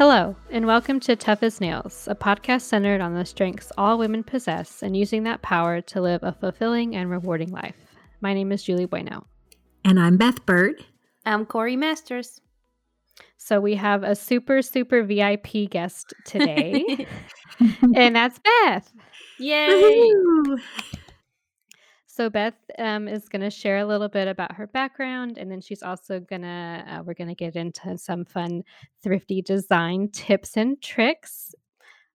Hello, and welcome to Tough as Nails, a podcast centered on the strengths all women possess and using that power to live a fulfilling and rewarding life. My name is Julie Bueno. And I'm Beth Byrd. I'm Corey Masters. So we have a super, super VIP guest today, and that's Beth. Yay! So Beth um, is going to share a little bit about her background, and then she's also gonna uh, we're gonna get into some fun thrifty design tips and tricks.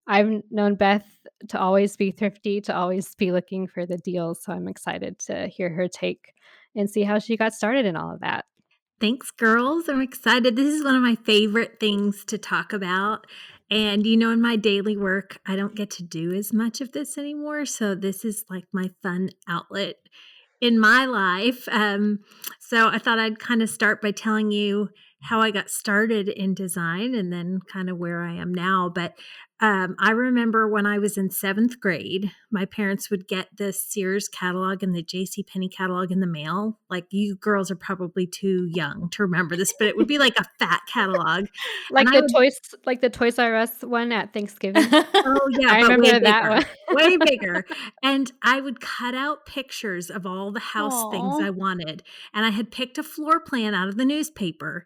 I've known Beth to always be thrifty, to always be looking for the deals, so I'm excited to hear her take and see how she got started in all of that. Thanks, girls. I'm excited. This is one of my favorite things to talk about. And you know, in my daily work, I don't get to do as much of this anymore. So this is like my fun outlet in my life. Um, so I thought I'd kind of start by telling you how I got started in design and then kind of where I am now. But um, I remember when I was in seventh grade, my parents would get the Sears catalog and the J.C. Penney catalog in the mail. Like you girls are probably too young to remember this, but it would be like a fat catalog, like and the would, Toys, like the Toys R Us one at Thanksgiving. Oh yeah, I remember that one, way bigger. And I would cut out pictures of all the house Aww. things I wanted, and I had picked a floor plan out of the newspaper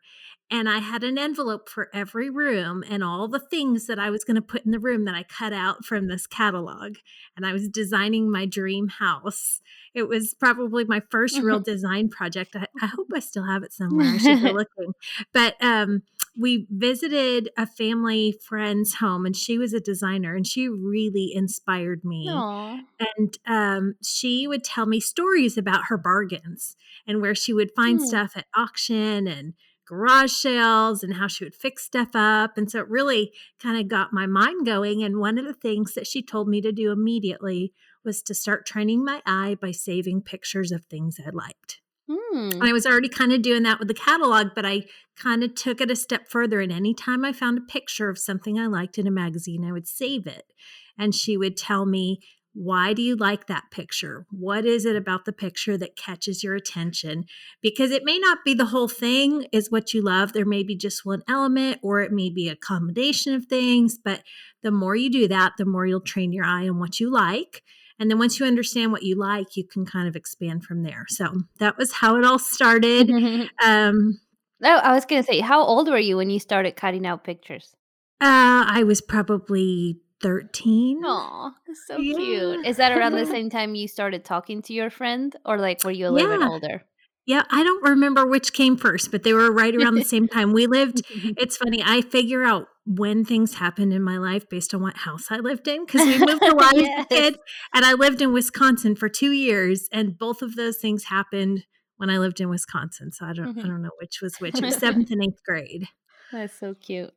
and I had an envelope for every room and all the things that I was going to put in the room that I cut out from this catalog. And I was designing my dream house. It was probably my first real design project. I, I, hope I still have it somewhere. I should be looking. But um, we visited a family friend's home, and she was a designer, and she really inspired me. Aww. And um, she would tell me stories about her bargains and where she would find hmm. stuff at auction and garage sales and how she would fix stuff up. And so it really kind of got my mind going. And one of the things that she told me to do immediately was to start training my eye by saving pictures of things I liked. Mm. I was already kind of doing that with the catalog, but I kind of took it a step further. And anytime I found a picture of something I liked in a magazine, I would save it. And she would tell me, why do you like that picture? What is it about the picture that catches your attention? Because it may not be the whole thing is what you love. There may be just one element or it may be a combination of things, but the more you do that, the more you'll train your eye on what you like. And then once you understand what you like, you can kind of expand from there. So that was how it all started. um, oh, I was going to say, how old were you when you started cutting out pictures? Uh, I was probably 13. Oh, so yeah. cute. Is that around the same time you started talking to your friend or like were you a little yeah. bit older? Yeah, I don't remember which came first, but they were right around the same time. We lived, it's funny, I figure out when things happened in my life based on what house I lived in because we moved a lot yes. as a kid and I lived in Wisconsin for two years and both of those things happened when I lived in Wisconsin. So I don't mm-hmm. I don't know which was which. It was seventh and eighth grade. That's so cute.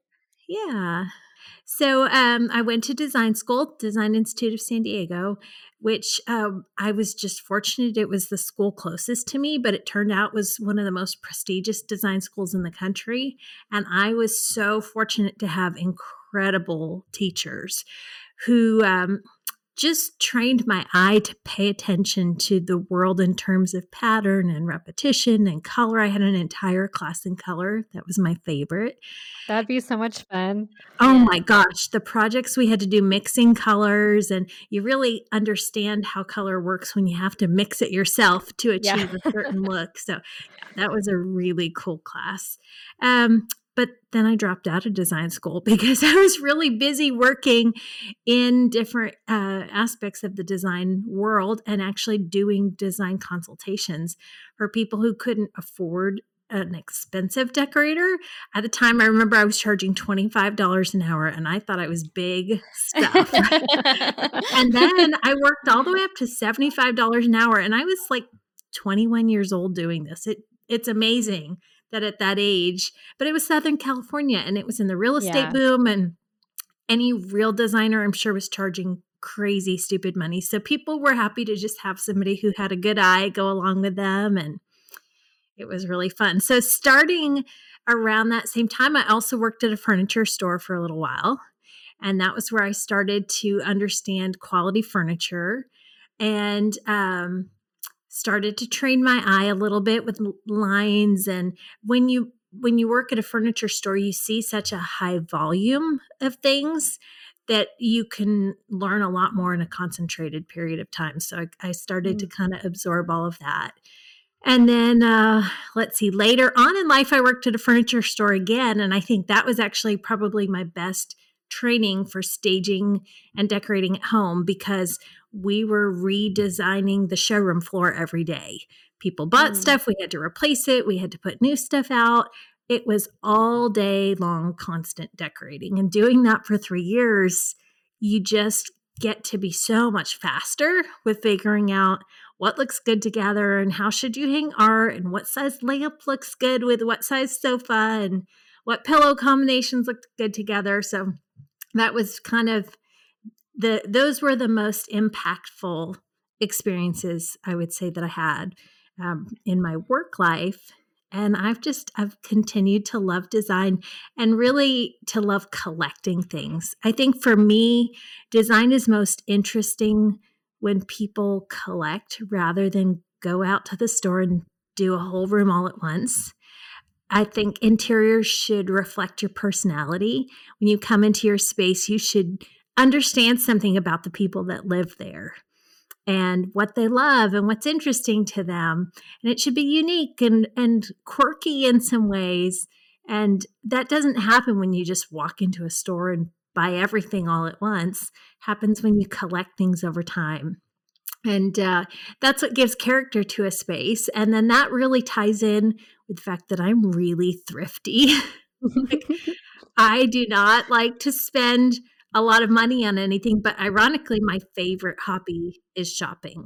Yeah. So um, I went to design school, Design Institute of San Diego, which um, I was just fortunate it was the school closest to me, but it turned out was one of the most prestigious design schools in the country. And I was so fortunate to have incredible teachers who um, just trained my eye to pay attention to the world in terms of pattern and repetition and color. I had an entire class in color. That was my favorite. That'd be so much fun. Oh yeah. my gosh. The projects we had to do mixing colors, and you really understand how color works when you have to mix it yourself to achieve yeah. a certain look. So that was a really cool class. Um, but then I dropped out of design school because I was really busy working in different uh, aspects of the design world and actually doing design consultations for people who couldn't afford an expensive decorator. At the time, I remember I was charging $25 an hour and I thought I was big stuff. and then I worked all the way up to $75 an hour and I was like 21 years old doing this. It it's amazing that at that age, but it was Southern California and it was in the real estate yeah. boom. And any real designer, I'm sure, was charging crazy, stupid money. So people were happy to just have somebody who had a good eye go along with them. And it was really fun. So starting around that same time, I also worked at a furniture store for a little while. And that was where I started to understand quality furniture. And um, started to train my eye a little bit with lines and when you when you work at a furniture store, you see such a high volume of things that you can learn a lot more in a concentrated period of time. So I, I started mm. to kind of absorb all of that. And then uh, let's see, later on in life, I worked at a furniture store again. And I think that was actually probably my best training for staging and decorating at home because we were redesigning the showroom floor every day. People bought mm. stuff, we had to replace it, we had to put new stuff out. It was all day long, constant decorating. And doing that for three years, you just get to be so much faster with figuring out what looks good together and how should you hang art and what size lamp looks good with what size sofa and what pillow combinations look good together. So that was kind of the those were the most impactful experiences I would say that I had um, in my work life. And I've just I've continued to love design and really to love collecting things. I think for me, design is most interesting when people collect rather than go out to the store and do a whole room all at once. I think interiors should reflect your personality. When you come into your space, you should understand something about the people that live there and what they love and what's interesting to them. And it should be unique and, and quirky in some ways. And that doesn't happen when you just walk into a store and buy everything all at once happens when you collect things over time and uh, that's what gives character to a space and then that really ties in with the fact that i'm really thrifty like, i do not like to spend a lot of money on anything but ironically my favorite hobby is shopping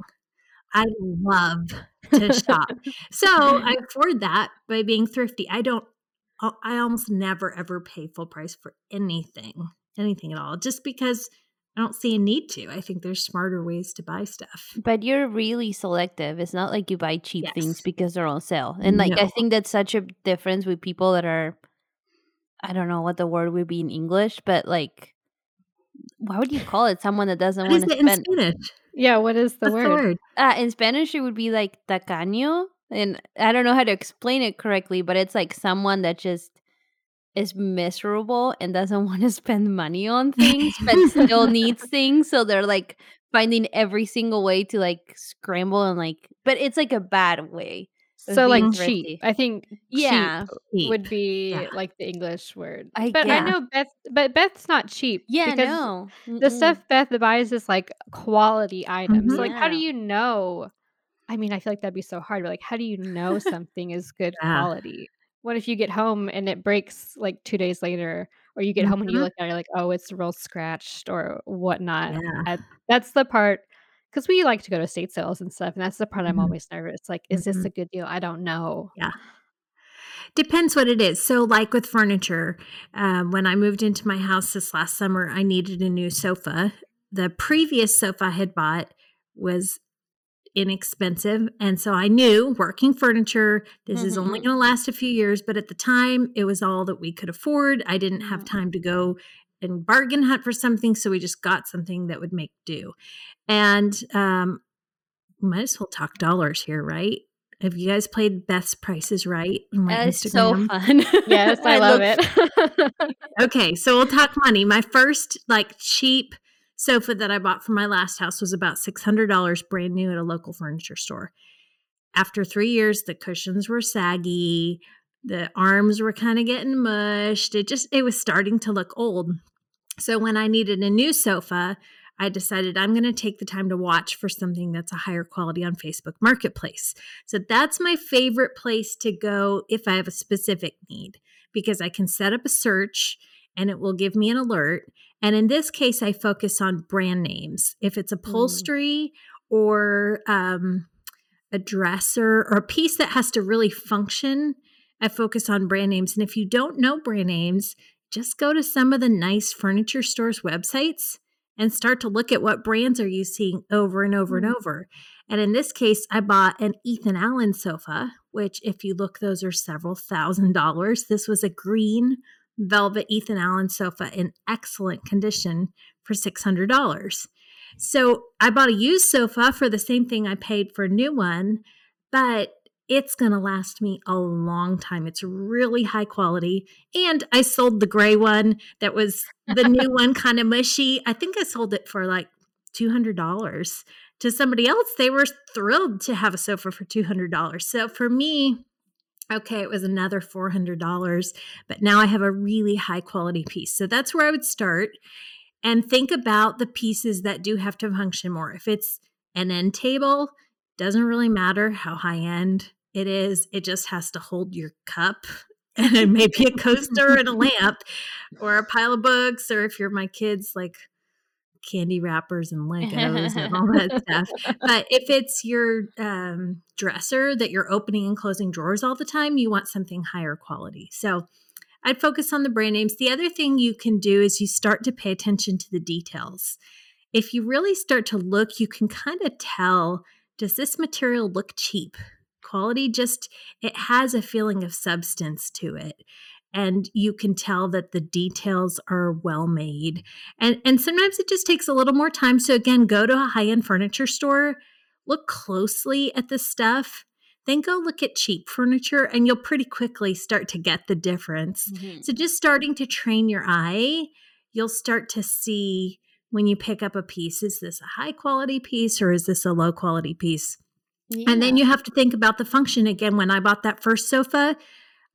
i love to shop so i afford that by being thrifty i don't i almost never ever pay full price for anything anything at all, just because I don't see a need to. I think there's smarter ways to buy stuff. But you're really selective. It's not like you buy cheap yes. things because they're on sale. And like no. I think that's such a difference with people that are I don't know what the word would be in English, but like why would you call it someone that doesn't want to spend Spanish? Yeah, what is the word? The word? Uh, in Spanish it would be like tacaño. And I don't know how to explain it correctly, but it's like someone that just is miserable and doesn't want to spend money on things but still needs things so they're like finding every single way to like scramble and like but it's like a bad way so like thrifty. cheap i think yeah cheap would be yeah. like the english word I, but yeah. i know beth but beth's not cheap yeah because no. the stuff beth buys is like quality items mm-hmm. so like how do you know i mean i feel like that'd be so hard but like how do you know something is good yeah. quality what if you get home and it breaks like two days later, or you get mm-hmm. home and you mm-hmm. look at it, you're like, oh, it's real scratched or whatnot. Yeah. I, that's the part because we like to go to state sales and stuff, and that's the part mm-hmm. I'm always nervous. Like, is mm-hmm. this a good deal? I don't know. Yeah. Depends what it is. So, like with furniture, um, when I moved into my house this last summer, I needed a new sofa. The previous sofa I had bought was inexpensive. And so I knew working furniture, this mm-hmm. is only mm-hmm. going to last a few years. But at the time, it was all that we could afford. I didn't have mm-hmm. time to go and bargain hunt for something. So we just got something that would make do. And um, might as well talk dollars here, right? Have you guys played Best Prices Right on my That's Instagram? so fun. yes, I, I love it. okay, so we'll talk money. My first like cheap sofa that I bought for my last house was about $600 brand new at a local furniture store. After three years, the cushions were saggy, the arms were kind of getting mushed. It just, it was starting to look old. So when I needed a new sofa, I decided I'm going to take the time to watch for something that's a higher quality on Facebook Marketplace. So that's my favorite place to go if I have a specific need because I can set up a search and it will give me an alert. And in this case, I focus on brand names. If it's mm. upholstery mm. or um, a dresser or a piece that has to really function, I focus on brand names. And if you don't know brand names, just go to some of the nice furniture stores' websites and start to look at what brands are you seeing over and over mm. and over. And in this case, I bought an Ethan Allen sofa, which, if you look, those are several thousand dollars. This was a green velvet Ethan Allen sofa in excellent condition for $600. So I bought a used sofa for the same thing I paid for a new one, but it's going to last me a long time. It's really high quality. And I sold the gray one that was the new one, kind of mushy. I think I sold it for like $200 to somebody else. They were thrilled to have a sofa for $200. So for me, okay, it was another $400, but now I have a really high quality piece. So that's where I would start and think about the pieces that do have to function more. If it's an end table, doesn't really matter how high end it is, it just has to hold your cup and maybe a coaster and a lamp or a pile of books, or if you're my kids, like candy wrappers and Legos and all that stuff. But if it's your um, dresser that you're opening and closing drawers all the time, you want something higher quality. So I'd focus on the brand names. The other thing you can do is you start to pay attention to the details. If you really start to look, you can kind of tell does this material look cheap? Quality just, it has a feeling of substance to it. And you can tell that the details are well made. And and sometimes it just takes a little more time. So again go to a high-end furniture store look closely at the stuff then go look at cheap furniture and you'll pretty quickly start to get the difference. Mm-hmm. so just starting to train your eye you'll start to see when you pick up a piece is this a high quality piece or is this a low quality piece yeah. and then you have to think about the function again when i bought that first sofa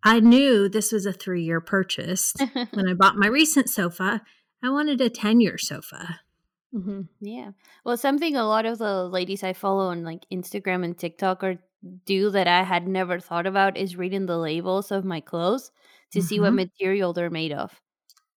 I knew this was a three year purchase. when I bought my recent sofa, I wanted a 10 year sofa. Mm-hmm. Yeah. Well, something a lot of the ladies I follow on like Instagram and TikTok are do that I had never thought about is reading the labels of my clothes to mm-hmm. see what mm-hmm. material they're made of.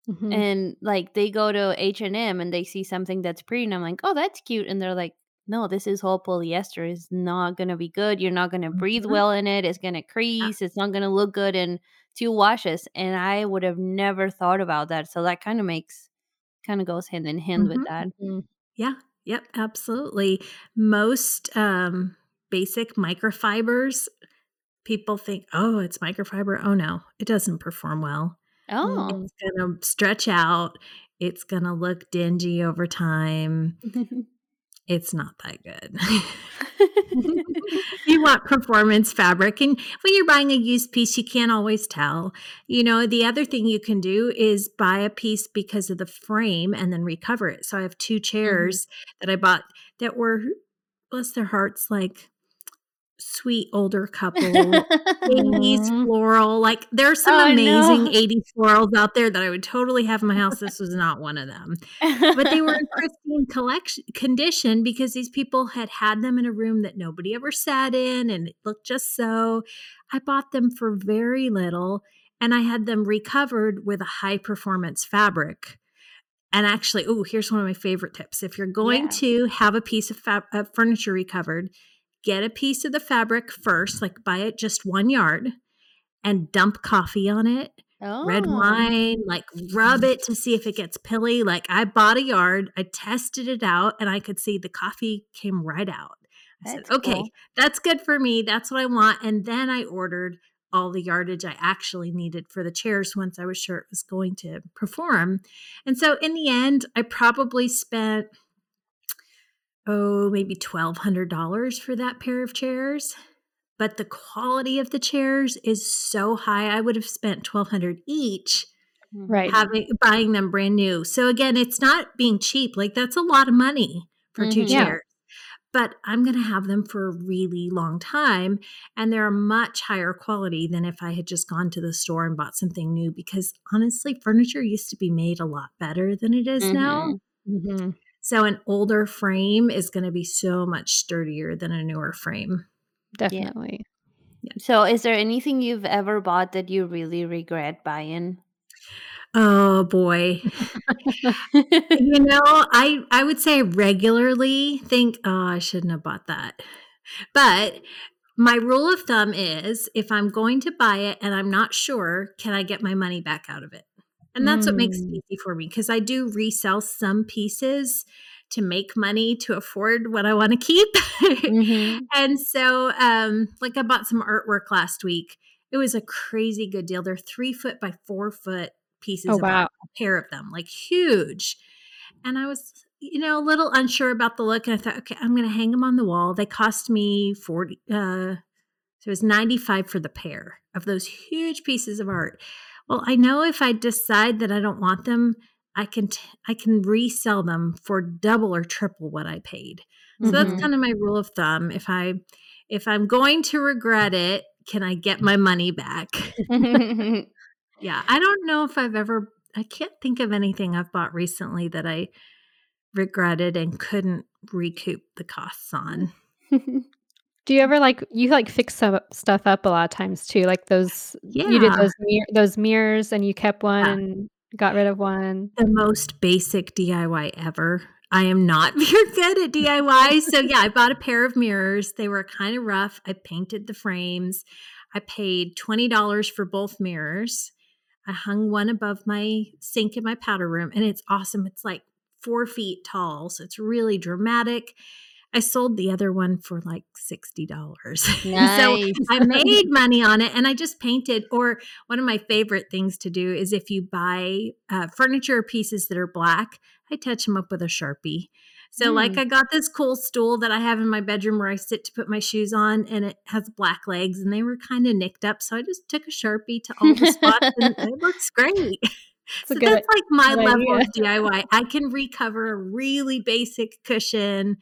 Mm-hmm. And like they go to H&M and they see something that's pretty and I'm like, "Oh, that's cute." And they're like, no, this is whole polyester. It's not going to be good. You're not going to breathe mm-hmm. well in it. It's going to crease. It's not going to look good in two washes. And I would have never thought about that. So that kind of makes, kind of goes hand in hand mm-hmm. with that. Mm-hmm. Yeah. Yep. Absolutely. Most um, basic microfibers, people think, oh, it's microfiber. Oh, no, it doesn't perform well. Oh. It's going to stretch out. It's going to look dingy over time. it's not that good. you want performance fabric. And when you're buying a used piece, you can't always tell. You know, the other thing you can do is buy a piece because of the frame and then recover it. So I have two mm-hmm. chairs mm-hmm. that I bought that were, bless their hearts, like sweet older couple, 80s floral. Like there's some oh, amazing 80s florals out there that I would totally have in my house. This was not one of them. But they were in pristine collection condition because these people had had them in a room that nobody ever sat in and it looked just so. I bought them for very little and I had them recovered with a high performance fabric. And actually, oh, here's one of my favorite tips. If you're going yeah. to have a piece of fab- uh, furniture recovered, get a piece of the fabric first, like buy it just one yard, and dump coffee on it. Oh. Red wine, like rub it to see if it gets pilly. Like I bought a yard, I tested it out, and I could see the coffee came right out. I that's said, okay, cool. that's good for me. That's what I want. And then I ordered all the yardage I actually needed for the chairs once I was sure it was going to perform. And so in the end, I probably spent oh, maybe $1,200 for that pair of chairs. But the quality of the chairs is so high. I would have spent 1200 each right having buying them brand new. So again, it's not being cheap. Like that's a lot of money for mm-hmm. two chairs. Yeah. But I'm going to have them for a really long time and they're a much higher quality than if I had just gone to the store and bought something new because honestly, furniture used to be made a lot better than it is mm-hmm. now. Mm-hmm. So an older frame is going to be so much sturdier than a newer frame. Definitely. Yeah. So is there anything you've ever bought that you really regret buying? Oh boy. you know, I I would say I regularly think, "Oh, I shouldn't have bought that." But my rule of thumb is if I'm going to buy it and I'm not sure, can I get my money back out of it? And that's mm. what makes it mm. easy for me because I do resell some pieces to make money to afford what I want to keep. mm-hmm. And so, um, like I bought some artwork last week. It was a crazy good deal. They're three foot by four foot pieces. Oh, wow. A pair of them, like huge. And I was, you know, a little unsure about the look. And I thought, okay, I'm going to hang them on the wall. They cost me 40, uh, So it was 95 for the pair of those huge pieces of art. Well, I know if I decide that I don't want them, I can t- I can resell them for double or triple what I paid. So Mm-hmm. that's kind of my rule of thumb. If I if I'm going to regret it, can I get my money back? yeah, I don't know if I've ever I can't think of anything I've bought recently that I regretted and couldn't recoup the costs on. Do you ever like you like fix some stuff up a lot of times too? Like those you did those mir- those mirrors and you kept one Yeah. and got rid of one. the most basic DIY ever. I am not very good at DIY. So, yeah, I bought a pair of mirrors. They were kind of rough. I painted the frames. I paid $20 for both mirrors. I hung one above my sink in my powder room, and it's awesome. It's like four feet tall. So, it's really dramatic. I sold the other one for like $60. so. I made money on it and I just painted. Or one of my favorite things to do is if you buy uh, furniture pieces that are black, I touch them up with a Sharpie. So, like, Mm. I got this cool stool that I have in my bedroom where I sit to put my shoes on, and it has black legs, and they were kind of nicked up. So, I just took a Sharpie to all the spots, and it looks great. So, that's like my level idea. of DIY. I can recover a really basic cushion.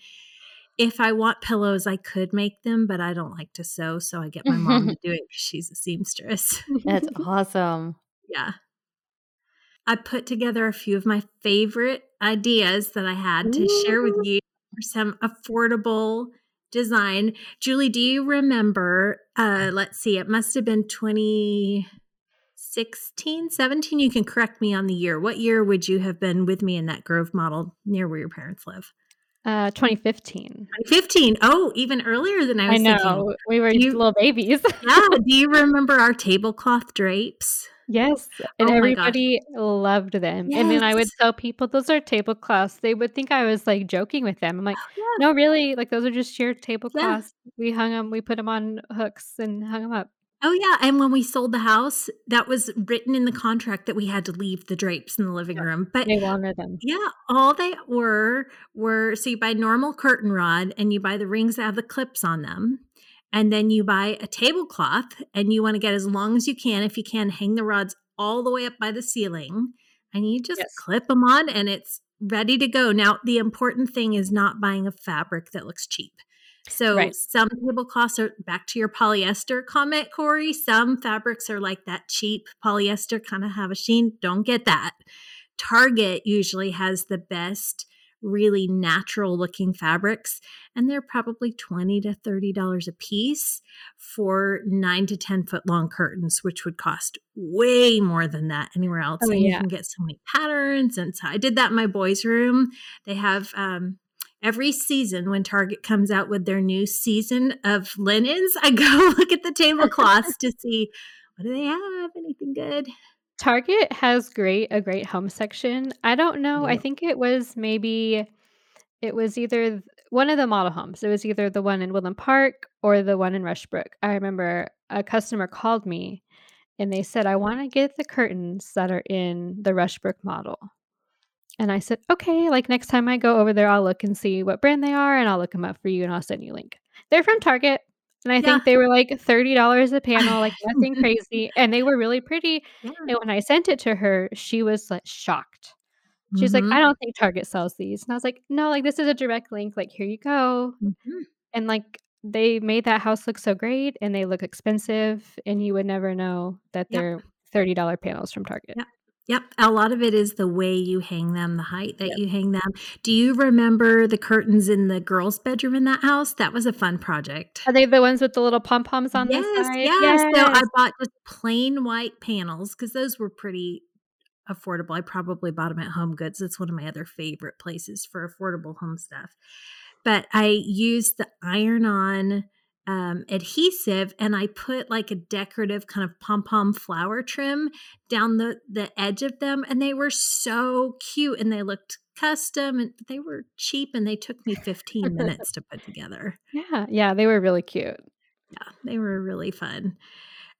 If I want pillows, I could make them, but I don't like to sew. So I get my mom to do it because she's a seamstress. That's awesome. yeah. I put together a few of my favorite ideas that I had to share with you for some affordable design. Julie, do you remember? Uh, let's see, it must have been 2016, 17. You can correct me on the year. What year would you have been with me in that Grove model near where your parents live? Uh 2015. 2015. Oh, even earlier than I was I know. thinking. We were you- little babies. Yeah. Do you remember our tablecloth drapes? yes. And Oh gosh. everybody loved them. Yes. And then I would tell people those are tablecloths. They would think I was like joking with them. I'm like, Yeah. no, really? Like those are just sheer tablecloths. We hung them, we put them on hooks and hung them up. Oh yeah, and when we sold the house, that was written in the contract that we had to leave the drapes in the living room. But They wanted them. yeah, all they were were so you buy normal curtain rod and you buy the rings that have the clips on them. And then you buy a tablecloth and you want to get as long as you can. If you can, hang the rods all the way up by the ceiling and you just Yes. clip them on and it's ready to go. Now, the important thing is not buying a fabric that looks cheap. So Right. some tablecloths are back to your polyester comment, Corey. Some fabrics are like that cheap polyester kind of have a sheen. Don't get that. Target usually has the best, really natural looking fabrics, and they're probably twenty to thirty dollars a piece for nine to ten foot long curtains, which would cost way more than that anywhere else. Oh, and you yeah. can get so many patterns. And so I did that in my boys' room. They have um, every season when Target comes out with their new season of linens, I go look at the tablecloths to see what do they have? Anything good? Target has great a great home section. I don't know. I think it was maybe it was either one of the model homes. It was either the one in Woodland Park or the one in Rushbrook. I remember a customer called me and they said, I want to get the curtains that are in the Rushbrook model. And I said, okay, like next time I go over there, I'll look and see what brand they are and I'll look them up for you and I'll send you a link. They're from Target. And I Yeah. think they were like $30 a panel, like nothing crazy. And they were really pretty. Yeah. And when I sent it to her, she was like shocked. She's Mhm. like, I don't think Target sells these. And I was like, no, like this is a direct link. Like, here you go. Mhm. And like they made that house look so great and they look expensive. And you would never know that they're $30 panels from Target. Yep. A lot of it is the way you hang them, the height that Yep. you hang them. Do you remember the curtains in the girls' bedroom in that house? That was a fun project. Are they the ones with the little pom poms on yes, the side? yes. So I bought just plain white panels because those were pretty affordable. I probably bought them at Home Goods. It's one of my other favorite places for affordable home stuff. But I used the iron on um, adhesive and I put like a decorative kind of pom pom flower trim down the, the edge of them. And they were so cute and they looked custom and they were cheap and they took me 15 minutes to put together. Yeah. Yeah. They were really cute. Yeah, they were really fun.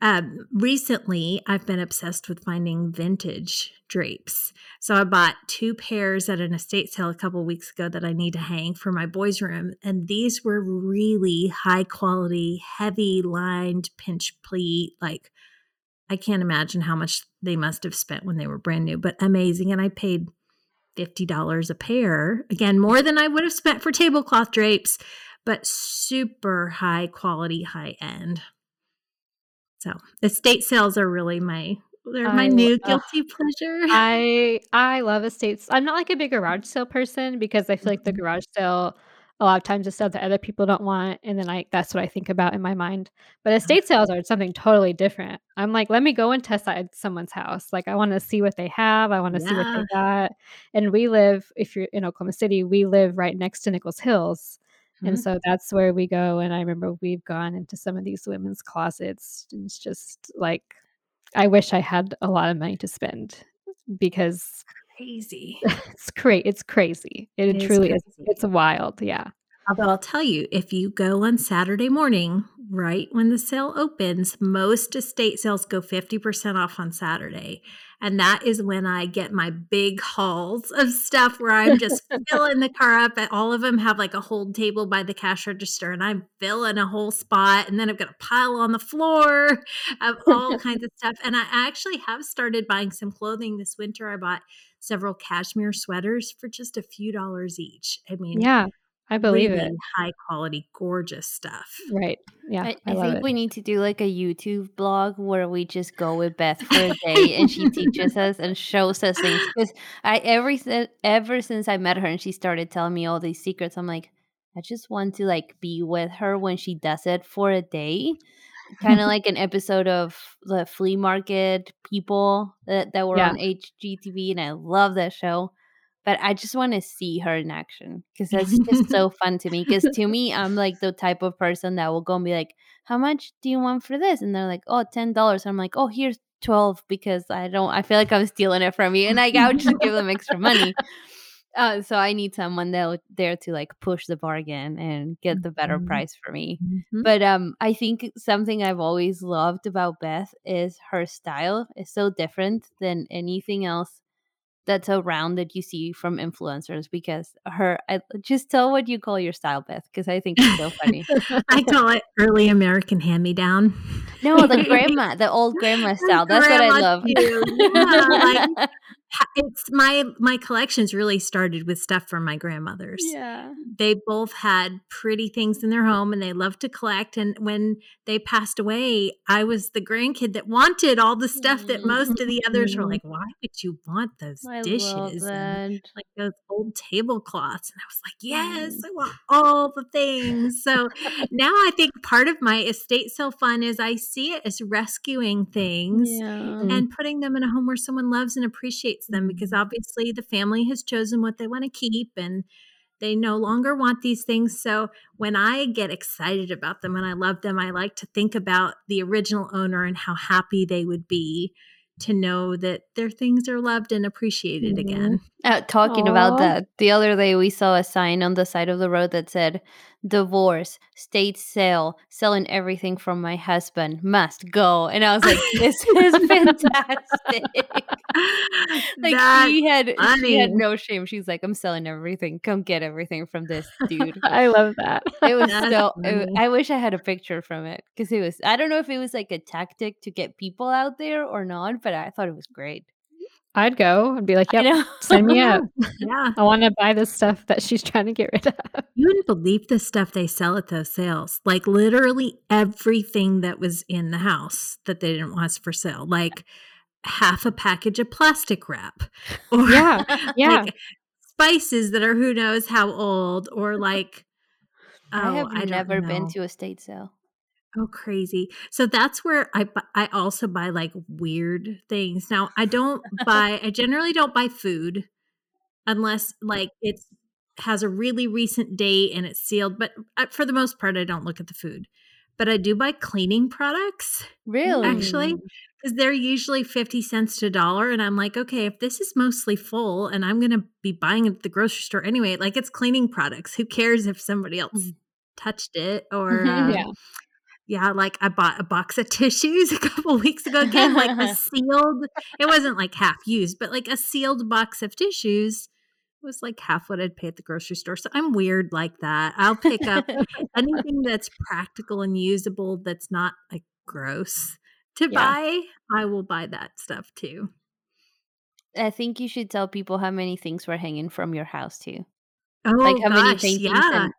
Um, recently, I've been obsessed with finding vintage drapes. So I bought two pairs at an estate sale a couple weeks ago that I need to hang for my boys' room. And these were really high quality, heavy lined pinch pleat. Like, I can't imagine how much they must have spent when they were brand new, but amazing. And I paid $50 a pair. Again, more than I would have spent for tablecloth drapes, but super high quality, high end. So estate sales are really my they're my I new ugh, guilty pleasure. I I love estates. I'm not like a big garage sale person because I feel like the Mhm. garage sale a lot of times is stuff that other people don't want, and then I that's what I think about in my mind. But estate sales are something totally different. I'm like, let me go and test out someone's house. Like I want to see what they have. I want to see what they got. And we live, if you're in Oklahoma City, we live right next to Nichols Hills. And Mhm. so that's where we go. And I remember we've gone into some of these women's closets. And it's just like I wish I had a lot of money to spend because Crazy. it's cra it's crazy. It It is truly is. crazy. It's wild, yeah. Although I'll tell you, if you go on Saturday morning, right when the sale opens, most estate sales go 50% off on Saturday. And that is when I get my big hauls of stuff where I'm just filling the car up. And all of them have like a hold table by the cash register, and I'm filling a whole spot. And then I've got a pile on the floor of all kinds of stuff. And I actually have started buying some clothing this winter. I bought several cashmere sweaters for just a few dollars each. I mean, Yeah, I believe really it. high quality, gorgeous stuff. Right. Yeah, I, I I think it. we need to do like a YouTube blog where we just go with Beth for a day and she teaches us and shows us things. Because I every si- ever since I met her and she started telling me all these secrets, I'm like, I just want to like be with her when she does it for a day. Kind of like an episode of the flea market people that, that were Yeah. on HGTV, and I love that show. But I just want to see her in action because that's just so fun to me. Because to me, I'm like the type of person that will go and be like, "How much do you want for this?" And they're like, "Oh, ten dollars." I'm like, "Oh, here's 12 because I don't. I feel like I'm stealing it from you, and I, I would just give them extra money." Uh, so I need someone there there to like push the bargain and get the better Mhm. price for me. Mhm. But um, I think something I've always loved about Beth is her style is so different than anything else that's around that you see from influencers. Because her, I, just tell what you call your style, Beth, because I think it's so funny. I call it early American hand me down. No, the grandma, the old grandma style. That's what I love. Yeah, like it's my my collections really started with stuff from my grandmothers. yeah. They both had pretty things in their home and they loved to collect. And when they passed away, I was the grandkid that wanted all the stuff that most of the others were like, why would you want those I dishes? And like those old tablecloths. And I was like, yes, I want all the things. So now I think part of my estate sale fun is I see it as rescuing things Yeah. Mm. and putting them in a home where someone loves and appreciates them because obviously the family has chosen what they want to keep and they no longer want these things. So when I get excited about them and I love them, I like to think about the original owner and how happy they would be to know that their things are loved and appreciated Mhm. again. Uh, talking about that, the other day we saw a sign on the side of the road that said, Divorce, state sale, selling everything from my husband, must go. And I was like, this is fantastic. like That's she had she had no shame. She's like, I'm selling everything. Come get everything from this dude. I love that. It was That's so. it. I wish I had a picture from it because it was. I don't know if it was like a tactic to get people out there or not, but I thought it was great. I'd go and be like, I "Yep, know. sign me up. yeah. I want to buy the stuff that she's trying to get rid of." You wouldn't believe the stuff they sell at those sales. Like literally everything that was in the house that they didn't want for sale. Like half a package of plastic wrap. Or Yeah, yeah. like spices that are who knows how old or like oh, I have don't never been to a state sale. Oh, crazy. So that's where I bu- I also buy like weird things. Now, I don't buy I generally don't buy food unless like it's has a really recent date and it's sealed, but uh, for the most part I don't look at the food. But I do buy cleaning products Really? actually Mm. because they're usually 50 cents to a dollar and I'm like, okay, if this is mostly full and I'm going to be buying it at the grocery store anyway, like it's cleaning products. Who cares if somebody else Mhm. touched it or uh, Yeah. Yeah, like I bought a box of tissues a couple weeks ago again, like a sealed, it wasn't like half used, but like a sealed box of tissues was like half what I'd pay at the grocery store. So I'm weird like that. I'll pick up anything that's practical and usable that's not like gross to Yeah. buy. I will buy that stuff too. I think you should tell people how many things were hanging from your house too. Oh Like how many gosh, paintings yeah. and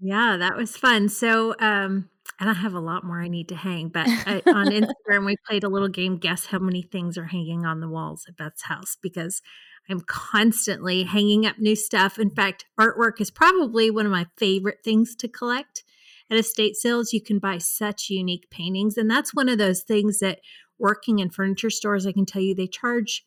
Yeah, that was fun. So, um, and I have a lot more I need to hang, but I, on Instagram, we played a little game, guess how many things are hanging on the walls at Beth's house because I'm constantly hanging up new stuff. In fact, artwork is probably one of my favorite things to collect. At estate sales, you can buy such unique paintings. And that's one of those things that working in furniture stores, I can tell you they charge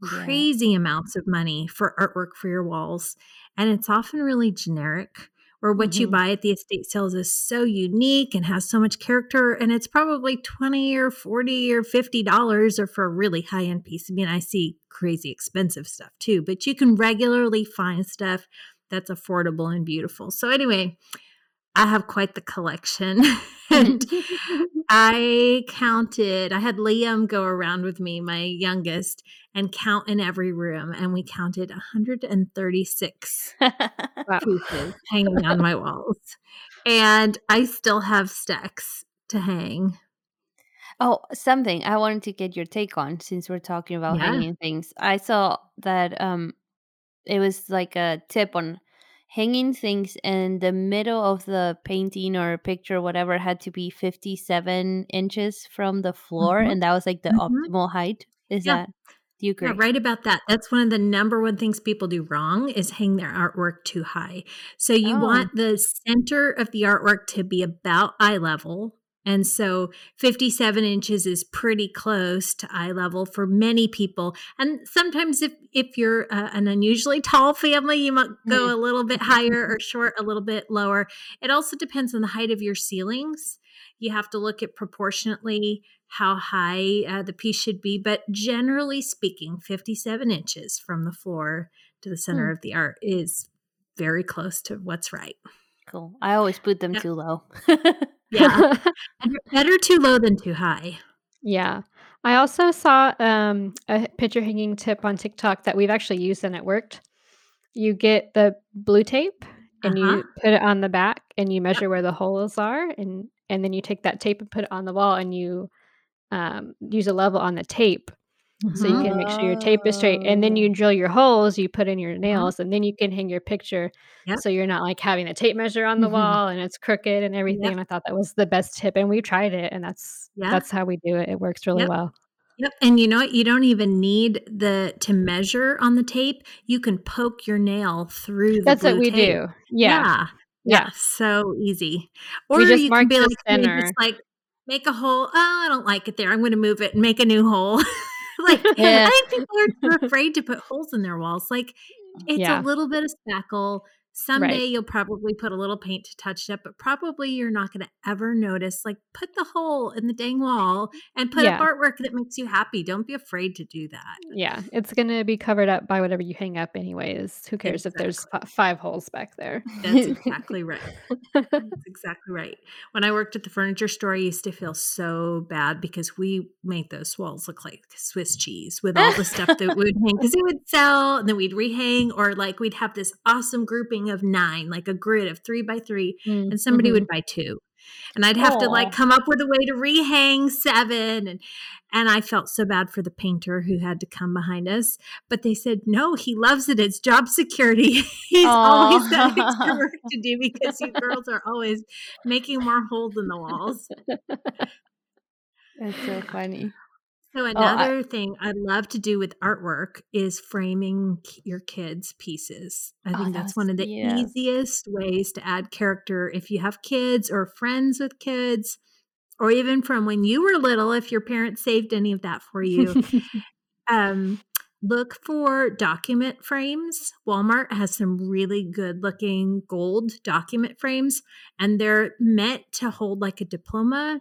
Yeah. crazy amounts of money for artwork for your walls. And it's often really generic, or what you Mhm. buy at the estate sales is so unique and has so much character. And it's probably 20 or 40 or $50 or for a really high end piece. I mean, I see crazy expensive stuff too, but you can regularly find stuff that's affordable and beautiful. So, anyway, I have quite the collection. and I counted, I had Liam go around with me, my youngest, and count in every room. And we counted 136 pieces hanging on my walls. And I still have stacks to hang. Oh, something I wanted to get your take on since we're talking about Yeah. hanging things. I saw that um it was like a tip on hanging things in the middle of the painting or picture whatever had to be 57 inches from the floor Mhm. and that was like the Mhm. optimal height. Is Yeah. that do you agree? Yeah, right about that. That's one of the number one things people do wrong is hang their artwork too high. So you Oh. want the center of the artwork to be about eye level. And so 57 inches is pretty close to eye level for many people. And sometimes if if you're uh, an unusually tall family, you might go a little bit higher or short a little bit lower. It also depends on the height of your ceilings. You have to look at proportionately how high uh, the piece should be, but generally speaking, 57 inches from the floor to the center Hmm. of the art is very close to what's right. Cool. I always put them Yeah. too low. Yeah. better, too low than too high. Yeah. I also saw um, a picture hanging tip on TikTok that we've actually used and it worked. You get the blue tape and Uh-huh. you put it on the back and you measure where the holes are and and then you take that tape and put it on the wall and you um, use a level on the tape so you can make sure your tape is straight and then Oh. you drill your holes you put in your Mhm. nails and then you can hang your picture Yep. so you're not like having a tape measure on the Mhm. wall and it's crooked and everything Yep. and i thought that was the best tip and we tried it and that's Yeah. that's how we do it it works really Yep. well Yep. And you know what? You don't even need the to measure on the tape. You can poke your nail through the that's what we tape. do yeah Yeah. yeah. So easy. Or you mark can be the like center just like make a hole. Oh, I don't like it there. I'm going to move it and make a new hole. like Yeah. I think people are too afraid to put holes in their walls. Like it's yeah a little bit of spackle. Someday right you'll probably put a little paint to touch it up, but probably you're not going to ever notice. Like put the hole in the dang wall and put up artwork that makes you happy. Don't be afraid to do that. yeah it's gonna be covered up by whatever you hang up anyways who cares if there's Exactly. five holes back there That's exactly right. That's exactly right. When I worked at the furniture store, I used to feel so bad because we made those walls look like Swiss cheese with all the stuff that we would hang because it would sell and then we'd rehang, or like we'd have this awesome grouping of nine, like a grid of three by three, Mm, and somebody mhm. would buy two. And I'd have to like come up with a way to rehang seven and and I felt so bad for the painter who had to come behind us. But they said, no, he loves it. It's job security. He's always got extra work to do because you girls are always making more holes in the walls. That's so funny. So Oh, I another thing I love to do with artwork is framing your kids' pieces. I Oh, think that's one of the yeah. easiest ways to add character if you have kids or friends with kids, or even from when you were little, if your parents saved any of that for you. um, look for document frames. Walmart has some really good looking gold document frames, and they're meant to hold like a diploma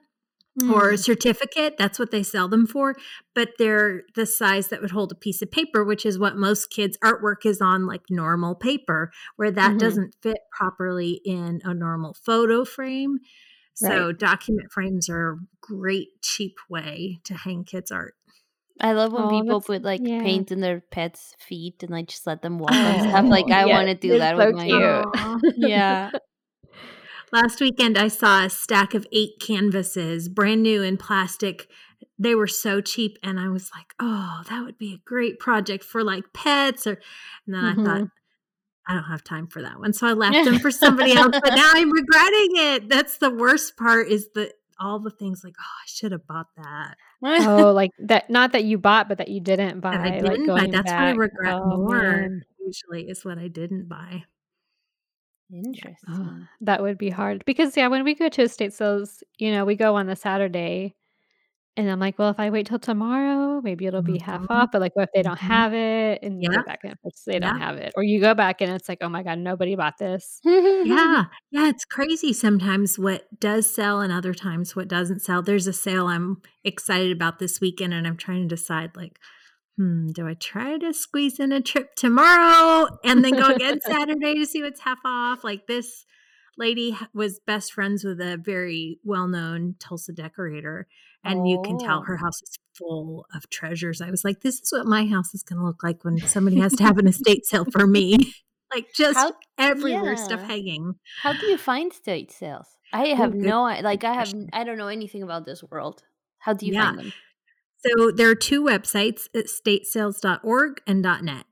or a Mm. certificate. That's what they sell them for. But they're the size that would hold a piece of paper, which is what most kids' artwork is on, like normal paper, where that Mhm. doesn't fit properly in a normal photo frame. So Right. document frames are a great cheap way to hang kids' art. I love when Oh, people put like yeah. paint in their pets' feet and like just let them walk on stuff. Like Oh, I yes, want to do that so with my cute. Yeah. Last weekend, I saw a stack of eight canvases, brand new in plastic. They were so cheap, and I was like, "Oh, that would be a great project for like pets." Or, and then I thought, Mhm. I don't have time for that one, so I left them for somebody else. But now I'm regretting it. That's the worst part. Is the all the things like, "Oh, I should have bought that." Oh, like that not that you bought, but that you didn't That I buy, didn't buy. going That's what I regret Oh, more. man. Usually, is what I didn't buy. Oh, Interesting. that would be hard because, yeah, when we go to estate sales, you know, we go on the Saturday, and I'm like, "Well, if I wait till tomorrow, maybe it'll be half Mhm, off," but, like, what if they don't mhm. have it? And you go back and they don't have it, or you go back and it's like, "Oh my god, nobody bought this." Yeah, yeah, it's crazy sometimes what does sell and other times what doesn't sell. There's a sale I'm excited about this weekend, and I'm trying to decide, like, "Hmm, do I try to squeeze in a trip tomorrow and then go again Saturday to see what's half off?" Like, this lady was best friends with a very well-known Tulsa decorator, and you can tell her Oh. house is full of treasures. I was like, "This is what my house is gonna look like when somebody has to have an estate sale for me." Like, just How everywhere, stuff hanging. How do you find estate sales? I have good no like, I have question. I don't know anything about this world. How do you Yeah. find them? So, there are 2 websites, estatesales.org and .net.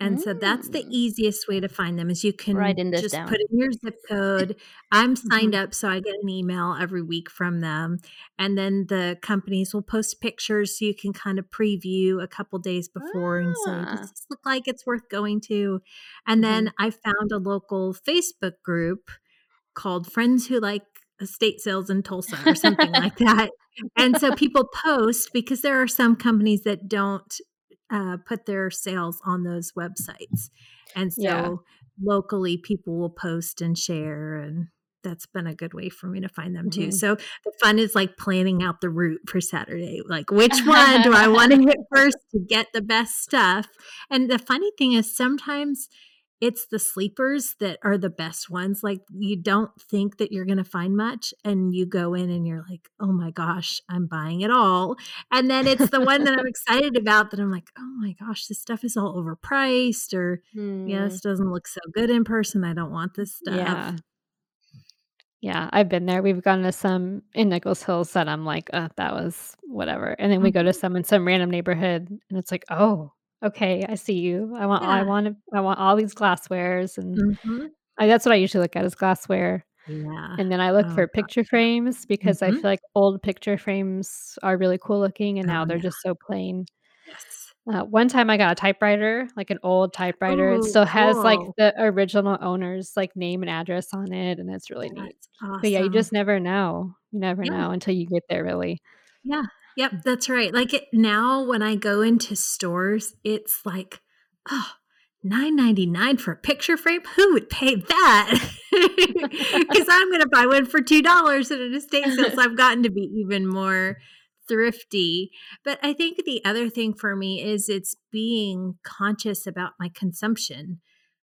And so that's the Mm. easiest way to find them is you can Writing this just down. put in your zip code. I'm signed Mhm. up, so I get an email every week from them, and then the companies will post pictures so you can kind of preview a couple days before and say, "Does Ah. this look like it's worth going to?" And Mhm. then I found a local Facebook group called Friends Who Like Estate Sales in Tulsa or something like that. And so people post because there are some companies that don't, uh, put their sales on those websites. And Yeah. so locally, people will post and share, and that's been a good way for me to find them too. Mhm. So the fun is, like, planning out the route for Saturday. Like, which one do I wanna hit first to get the best stuff? And the funny thing is sometimes it's the sleepers that are the best ones. Like, you don't think that you're gonna find much, and you go in and you're like, "Oh my gosh, I'm buying it all." And then it's the one that I'm excited about that I'm like, "Oh my gosh, this stuff is all overpriced," or, "Yeah, Hmm. this doesn't look so good in person. I don't want this stuff." Yeah. Yeah, I've been there. We've gone to some in Nichols Hills that I'm like, "Uh, that was whatever." And then we go to Mhm. some in some random neighborhood, and it's like, "Oh, okay, I see you. I want I Yeah. want I want all these glasswares," and Mhm. I that's what I usually look at is glassware. Yeah. And then I look Oh for gosh, picture frames because I Mhm. feel like old picture frames are really cool looking, and Oh, now they're yeah. just so plain. Yes. Uh, one time I got a typewriter, like an old typewriter. It still has, like, the original owner's, like, name and address on it, and it's really neat. That's But, yeah, you just never know. You never Yeah. know until you get there, really. Yeah. Yep, that's right. Like, it now when I go into stores, it's like, "Oh, $9.99 for a picture frame? Who would pay that? Because I'm gonna buy one for $2 at an estate sale, so I've gotten to be even more thrifty. But I think the other thing for me is it's being conscious about my consumption.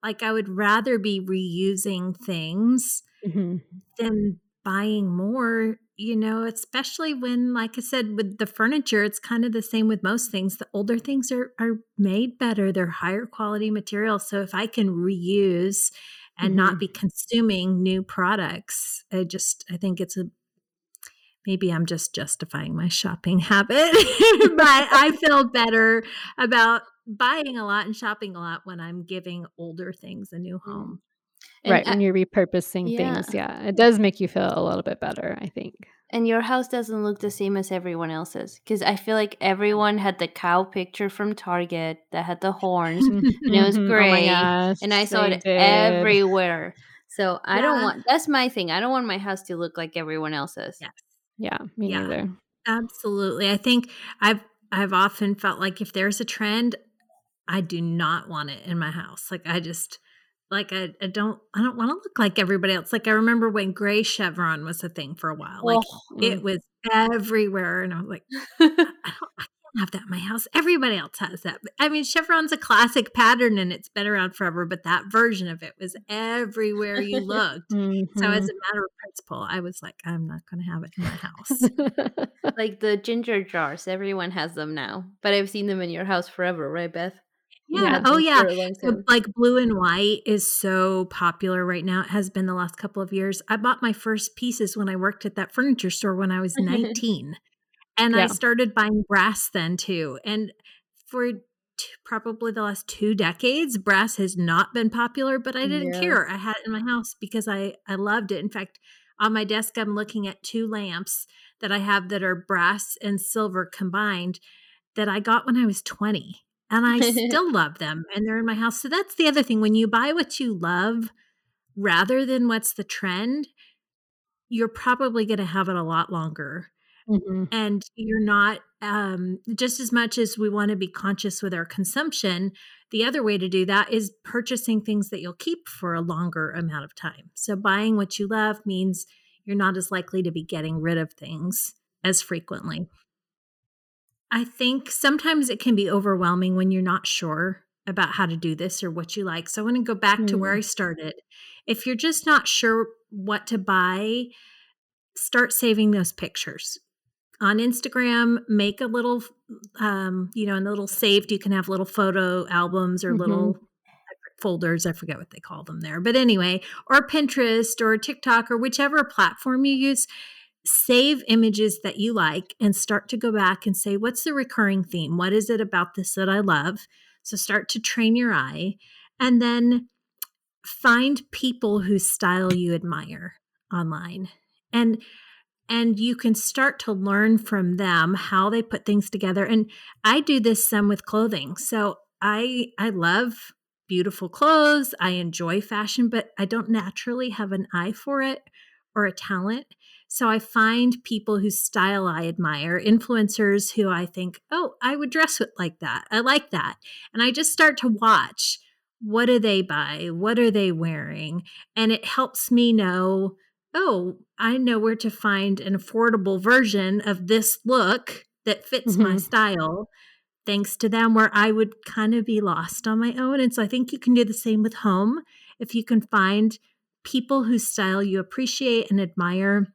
Like, I would rather be reusing things Mhm. than buying more, you know, especially when, like I said, with the furniture, it's kind of the same with most things. The older things are are made better, they're higher quality material, so if I can reuse and not Mhm. be consuming new products, I just I think it's a maybe I'm just justifying my shopping habit, but I feel better about buying a lot and shopping a lot when I'm giving older things a new Mm. home. And Right, I when you're repurposing Yeah. things, yeah, it does make you feel a little bit better, I think. And your house doesn't look the same as everyone else's because I feel like everyone had the cow picture from Target that had the horns, and it was. Oh gray, and I saw they it did. everywhere. So, I don't want that's my thing, I don't want my house to look like everyone else's. Yes. Yeah, me Yeah. neither. Absolutely. I think I've I've often felt like if there's a trend, I do not want it in my house. Like, I just like, I I don't I don't wanna look like everybody else. Like, I remember when gray chevron was a thing for a while. Like, Oh, it Mm. was everywhere, and I was like, I don't I can't have that in my house. Everybody else has that. I mean, chevron's a classic pattern and it's been around forever, but that version of it was everywhere you looked. mm-hmm. So, as mm-hmm. a matter of principle, I was like, I'm not going to have it in my house. like the ginger jars, everyone has them now, but I've seen them in your house forever, right, Beth? Yeah. Oh, yeah. like blue and white is so popular right now. It has been the last couple of years. I bought my first pieces when I worked at that furniture store when I was 19. and yeah. I started buying brass then too. And for t- probably the last two decades, brass has not been popular, but I didn't yeah. care. I had it in my house because I, I loved it. In fact, on my desk, I'm looking at two lamps that I have that are brass and silver combined that I got when I was 20 and I still love them and they're in my house. So that's the other thing. When you buy what you love rather than what's the trend, you're probably going to have it a lot longer. Mm-hmm. And you're not, um, just as much as we want to be conscious with our consumption, the other way to do that is purchasing things that you'll keep for a longer amount of time. So buying what you love means you're not as likely to be getting rid of things as frequently. I think sometimes it can be overwhelming when you're not sure about how to do this or what you like. So I want to go back mm. to where I mm. started. If you're just not sure what to buy, start saving those pictures. On Instagram, make a little, um, you know, in the little saved, you can have little photo albums or mm-hmm. little folders. I forget what they call them there. But anyway, or Pinterest or TikTok or whichever platform you use, save images that you like and start to go back and say, what's the recurring theme? What is it about this that I love? So start to train your eye and then find people whose style you admire online. And and you can start to learn from them how they put things together and i do this some with clothing so i i love beautiful clothes i enjoy fashion but i don't naturally have an eye for it or a talent so I find people whose style I admire, influencers who I think, oh, I would dress with like that. I like that. And I just start to watch what do they buy? What are they wearing? And it helps me know, oh, I know where to find an affordable version of this look that fits mm-hmm. my style thanks to them where I would kind of be lost on my own. And so I think you can do the same with home. If you can find people whose style you appreciate and admire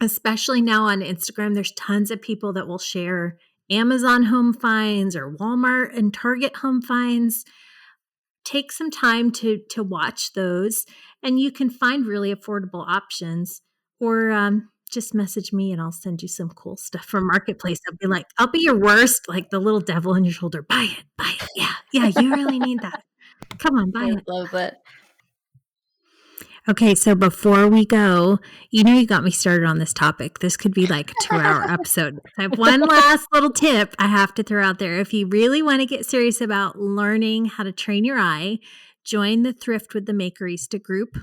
especially now on Instagram, there's tons of people that will share Amazon home finds or Walmart and Target home finds. Take some time to to watch those, and you can find really affordable options. Or um, just message me, and I'll send you some cool stuff from Marketplace. I'll be like, I'll be your worst, like the little devil on your shoulder. Buy it, buy it. Yeah, yeah, you really need that. Come on, buy I it. Love it. Okay, so before we go, you know you got me started on this topic. This could be like a two hour episode. I have one last little tip I have to throw out there. If you really want to get serious about learning how to train your eye, join the Thrift with the Makerista group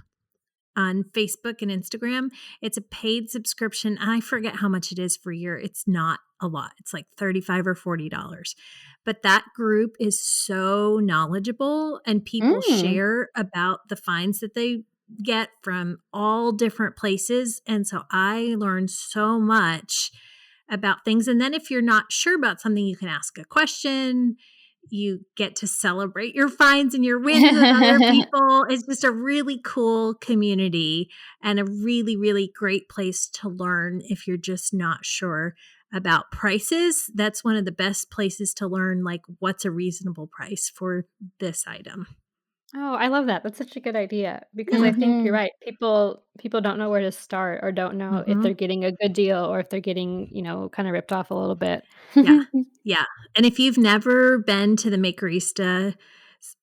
on Facebook and Instagram. It's a paid subscription. I forget how much it is for a year. It's not a lot. It's like 35 or $40. But that group is so knowledgeable and people mm. share about the finds that they get from all different places. And so I learned so much about things. And then if you're not sure about something, you can ask a question. You get to celebrate your finds and your wins with other people. It's just a really cool community and a really, really great place to learn if you're just not sure about prices. That's one of the best places to learn, like, what's a reasonable price for this item. Oh, I love that. That's such a good idea because I think you're right. People people don't know where to start or don't know if they're getting a good deal or if they're getting, you know, kind of ripped off a little bit. Yeah. Yeah. And if you've never been to the Makerista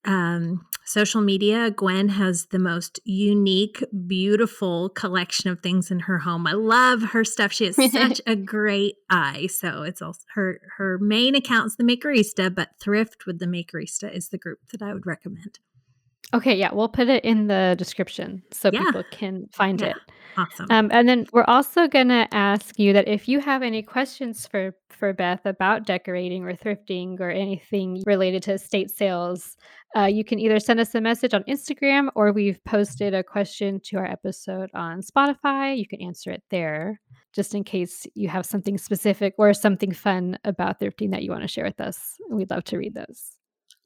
um, social media, Gwen has the most unique, beautiful collection of things in her home. I love her stuff. She has such a great eye. So it's also her her main account's the Makerista, but Thrift with the Makerista is the group that I would recommend. Okay, yeah, we'll put it in the description so yeah. people can find yeah. it. Awesome. Um, and then we're also gonna ask you that if you have any questions for for Beth about decorating or thrifting or anything related to estate sales, uh, you can either send us a message on Instagram or we've posted a question to our episode on Spotify. You can answer it there. just in case you have something specific or something fun about thrifting that you want to share with us. We'd love to read those.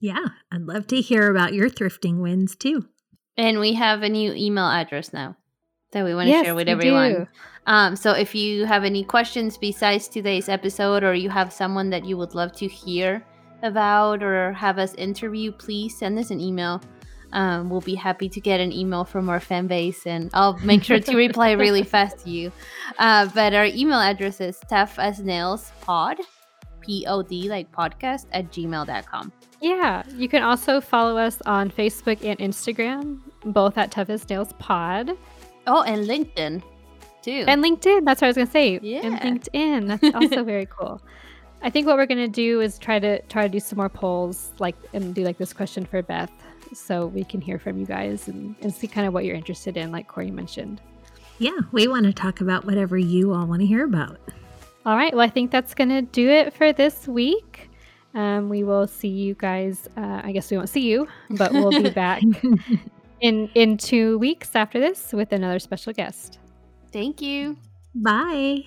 Yeah, I'd love to hear about your thrifting wins too. And we have a new email address now that we want to yes, share with everyone. Um, so if you have any questions besides today's episode, or you have someone that you would love to hear about or have us interview, please send us an email. Um, we'll be happy to get an email from our fan base, and I'll make sure to reply really fast to you. Uh, but our email address is tough as nails pod, P O D, like podcast, at gmail.com. Yeah, you can also follow us on Facebook and Instagram, both at Tough as Nails Pod. Oh, and LinkedIn too. And LinkedIn. That's what I was gonna say. Yeah. And LinkedIn. That's also very cool. I think what we're gonna do is try to try to do some more polls, like and do like this question for Beth, so we can hear from you guys and, and see kind of what you're interested in, like Corey mentioned. Yeah, we want to talk about whatever you all want to hear about. All right. Well, I think that's gonna do it for this week. Um, we will see you guys. Uh, I guess we won't see you, but we'll be back in in two weeks after this with another special guest. Thank you. Bye.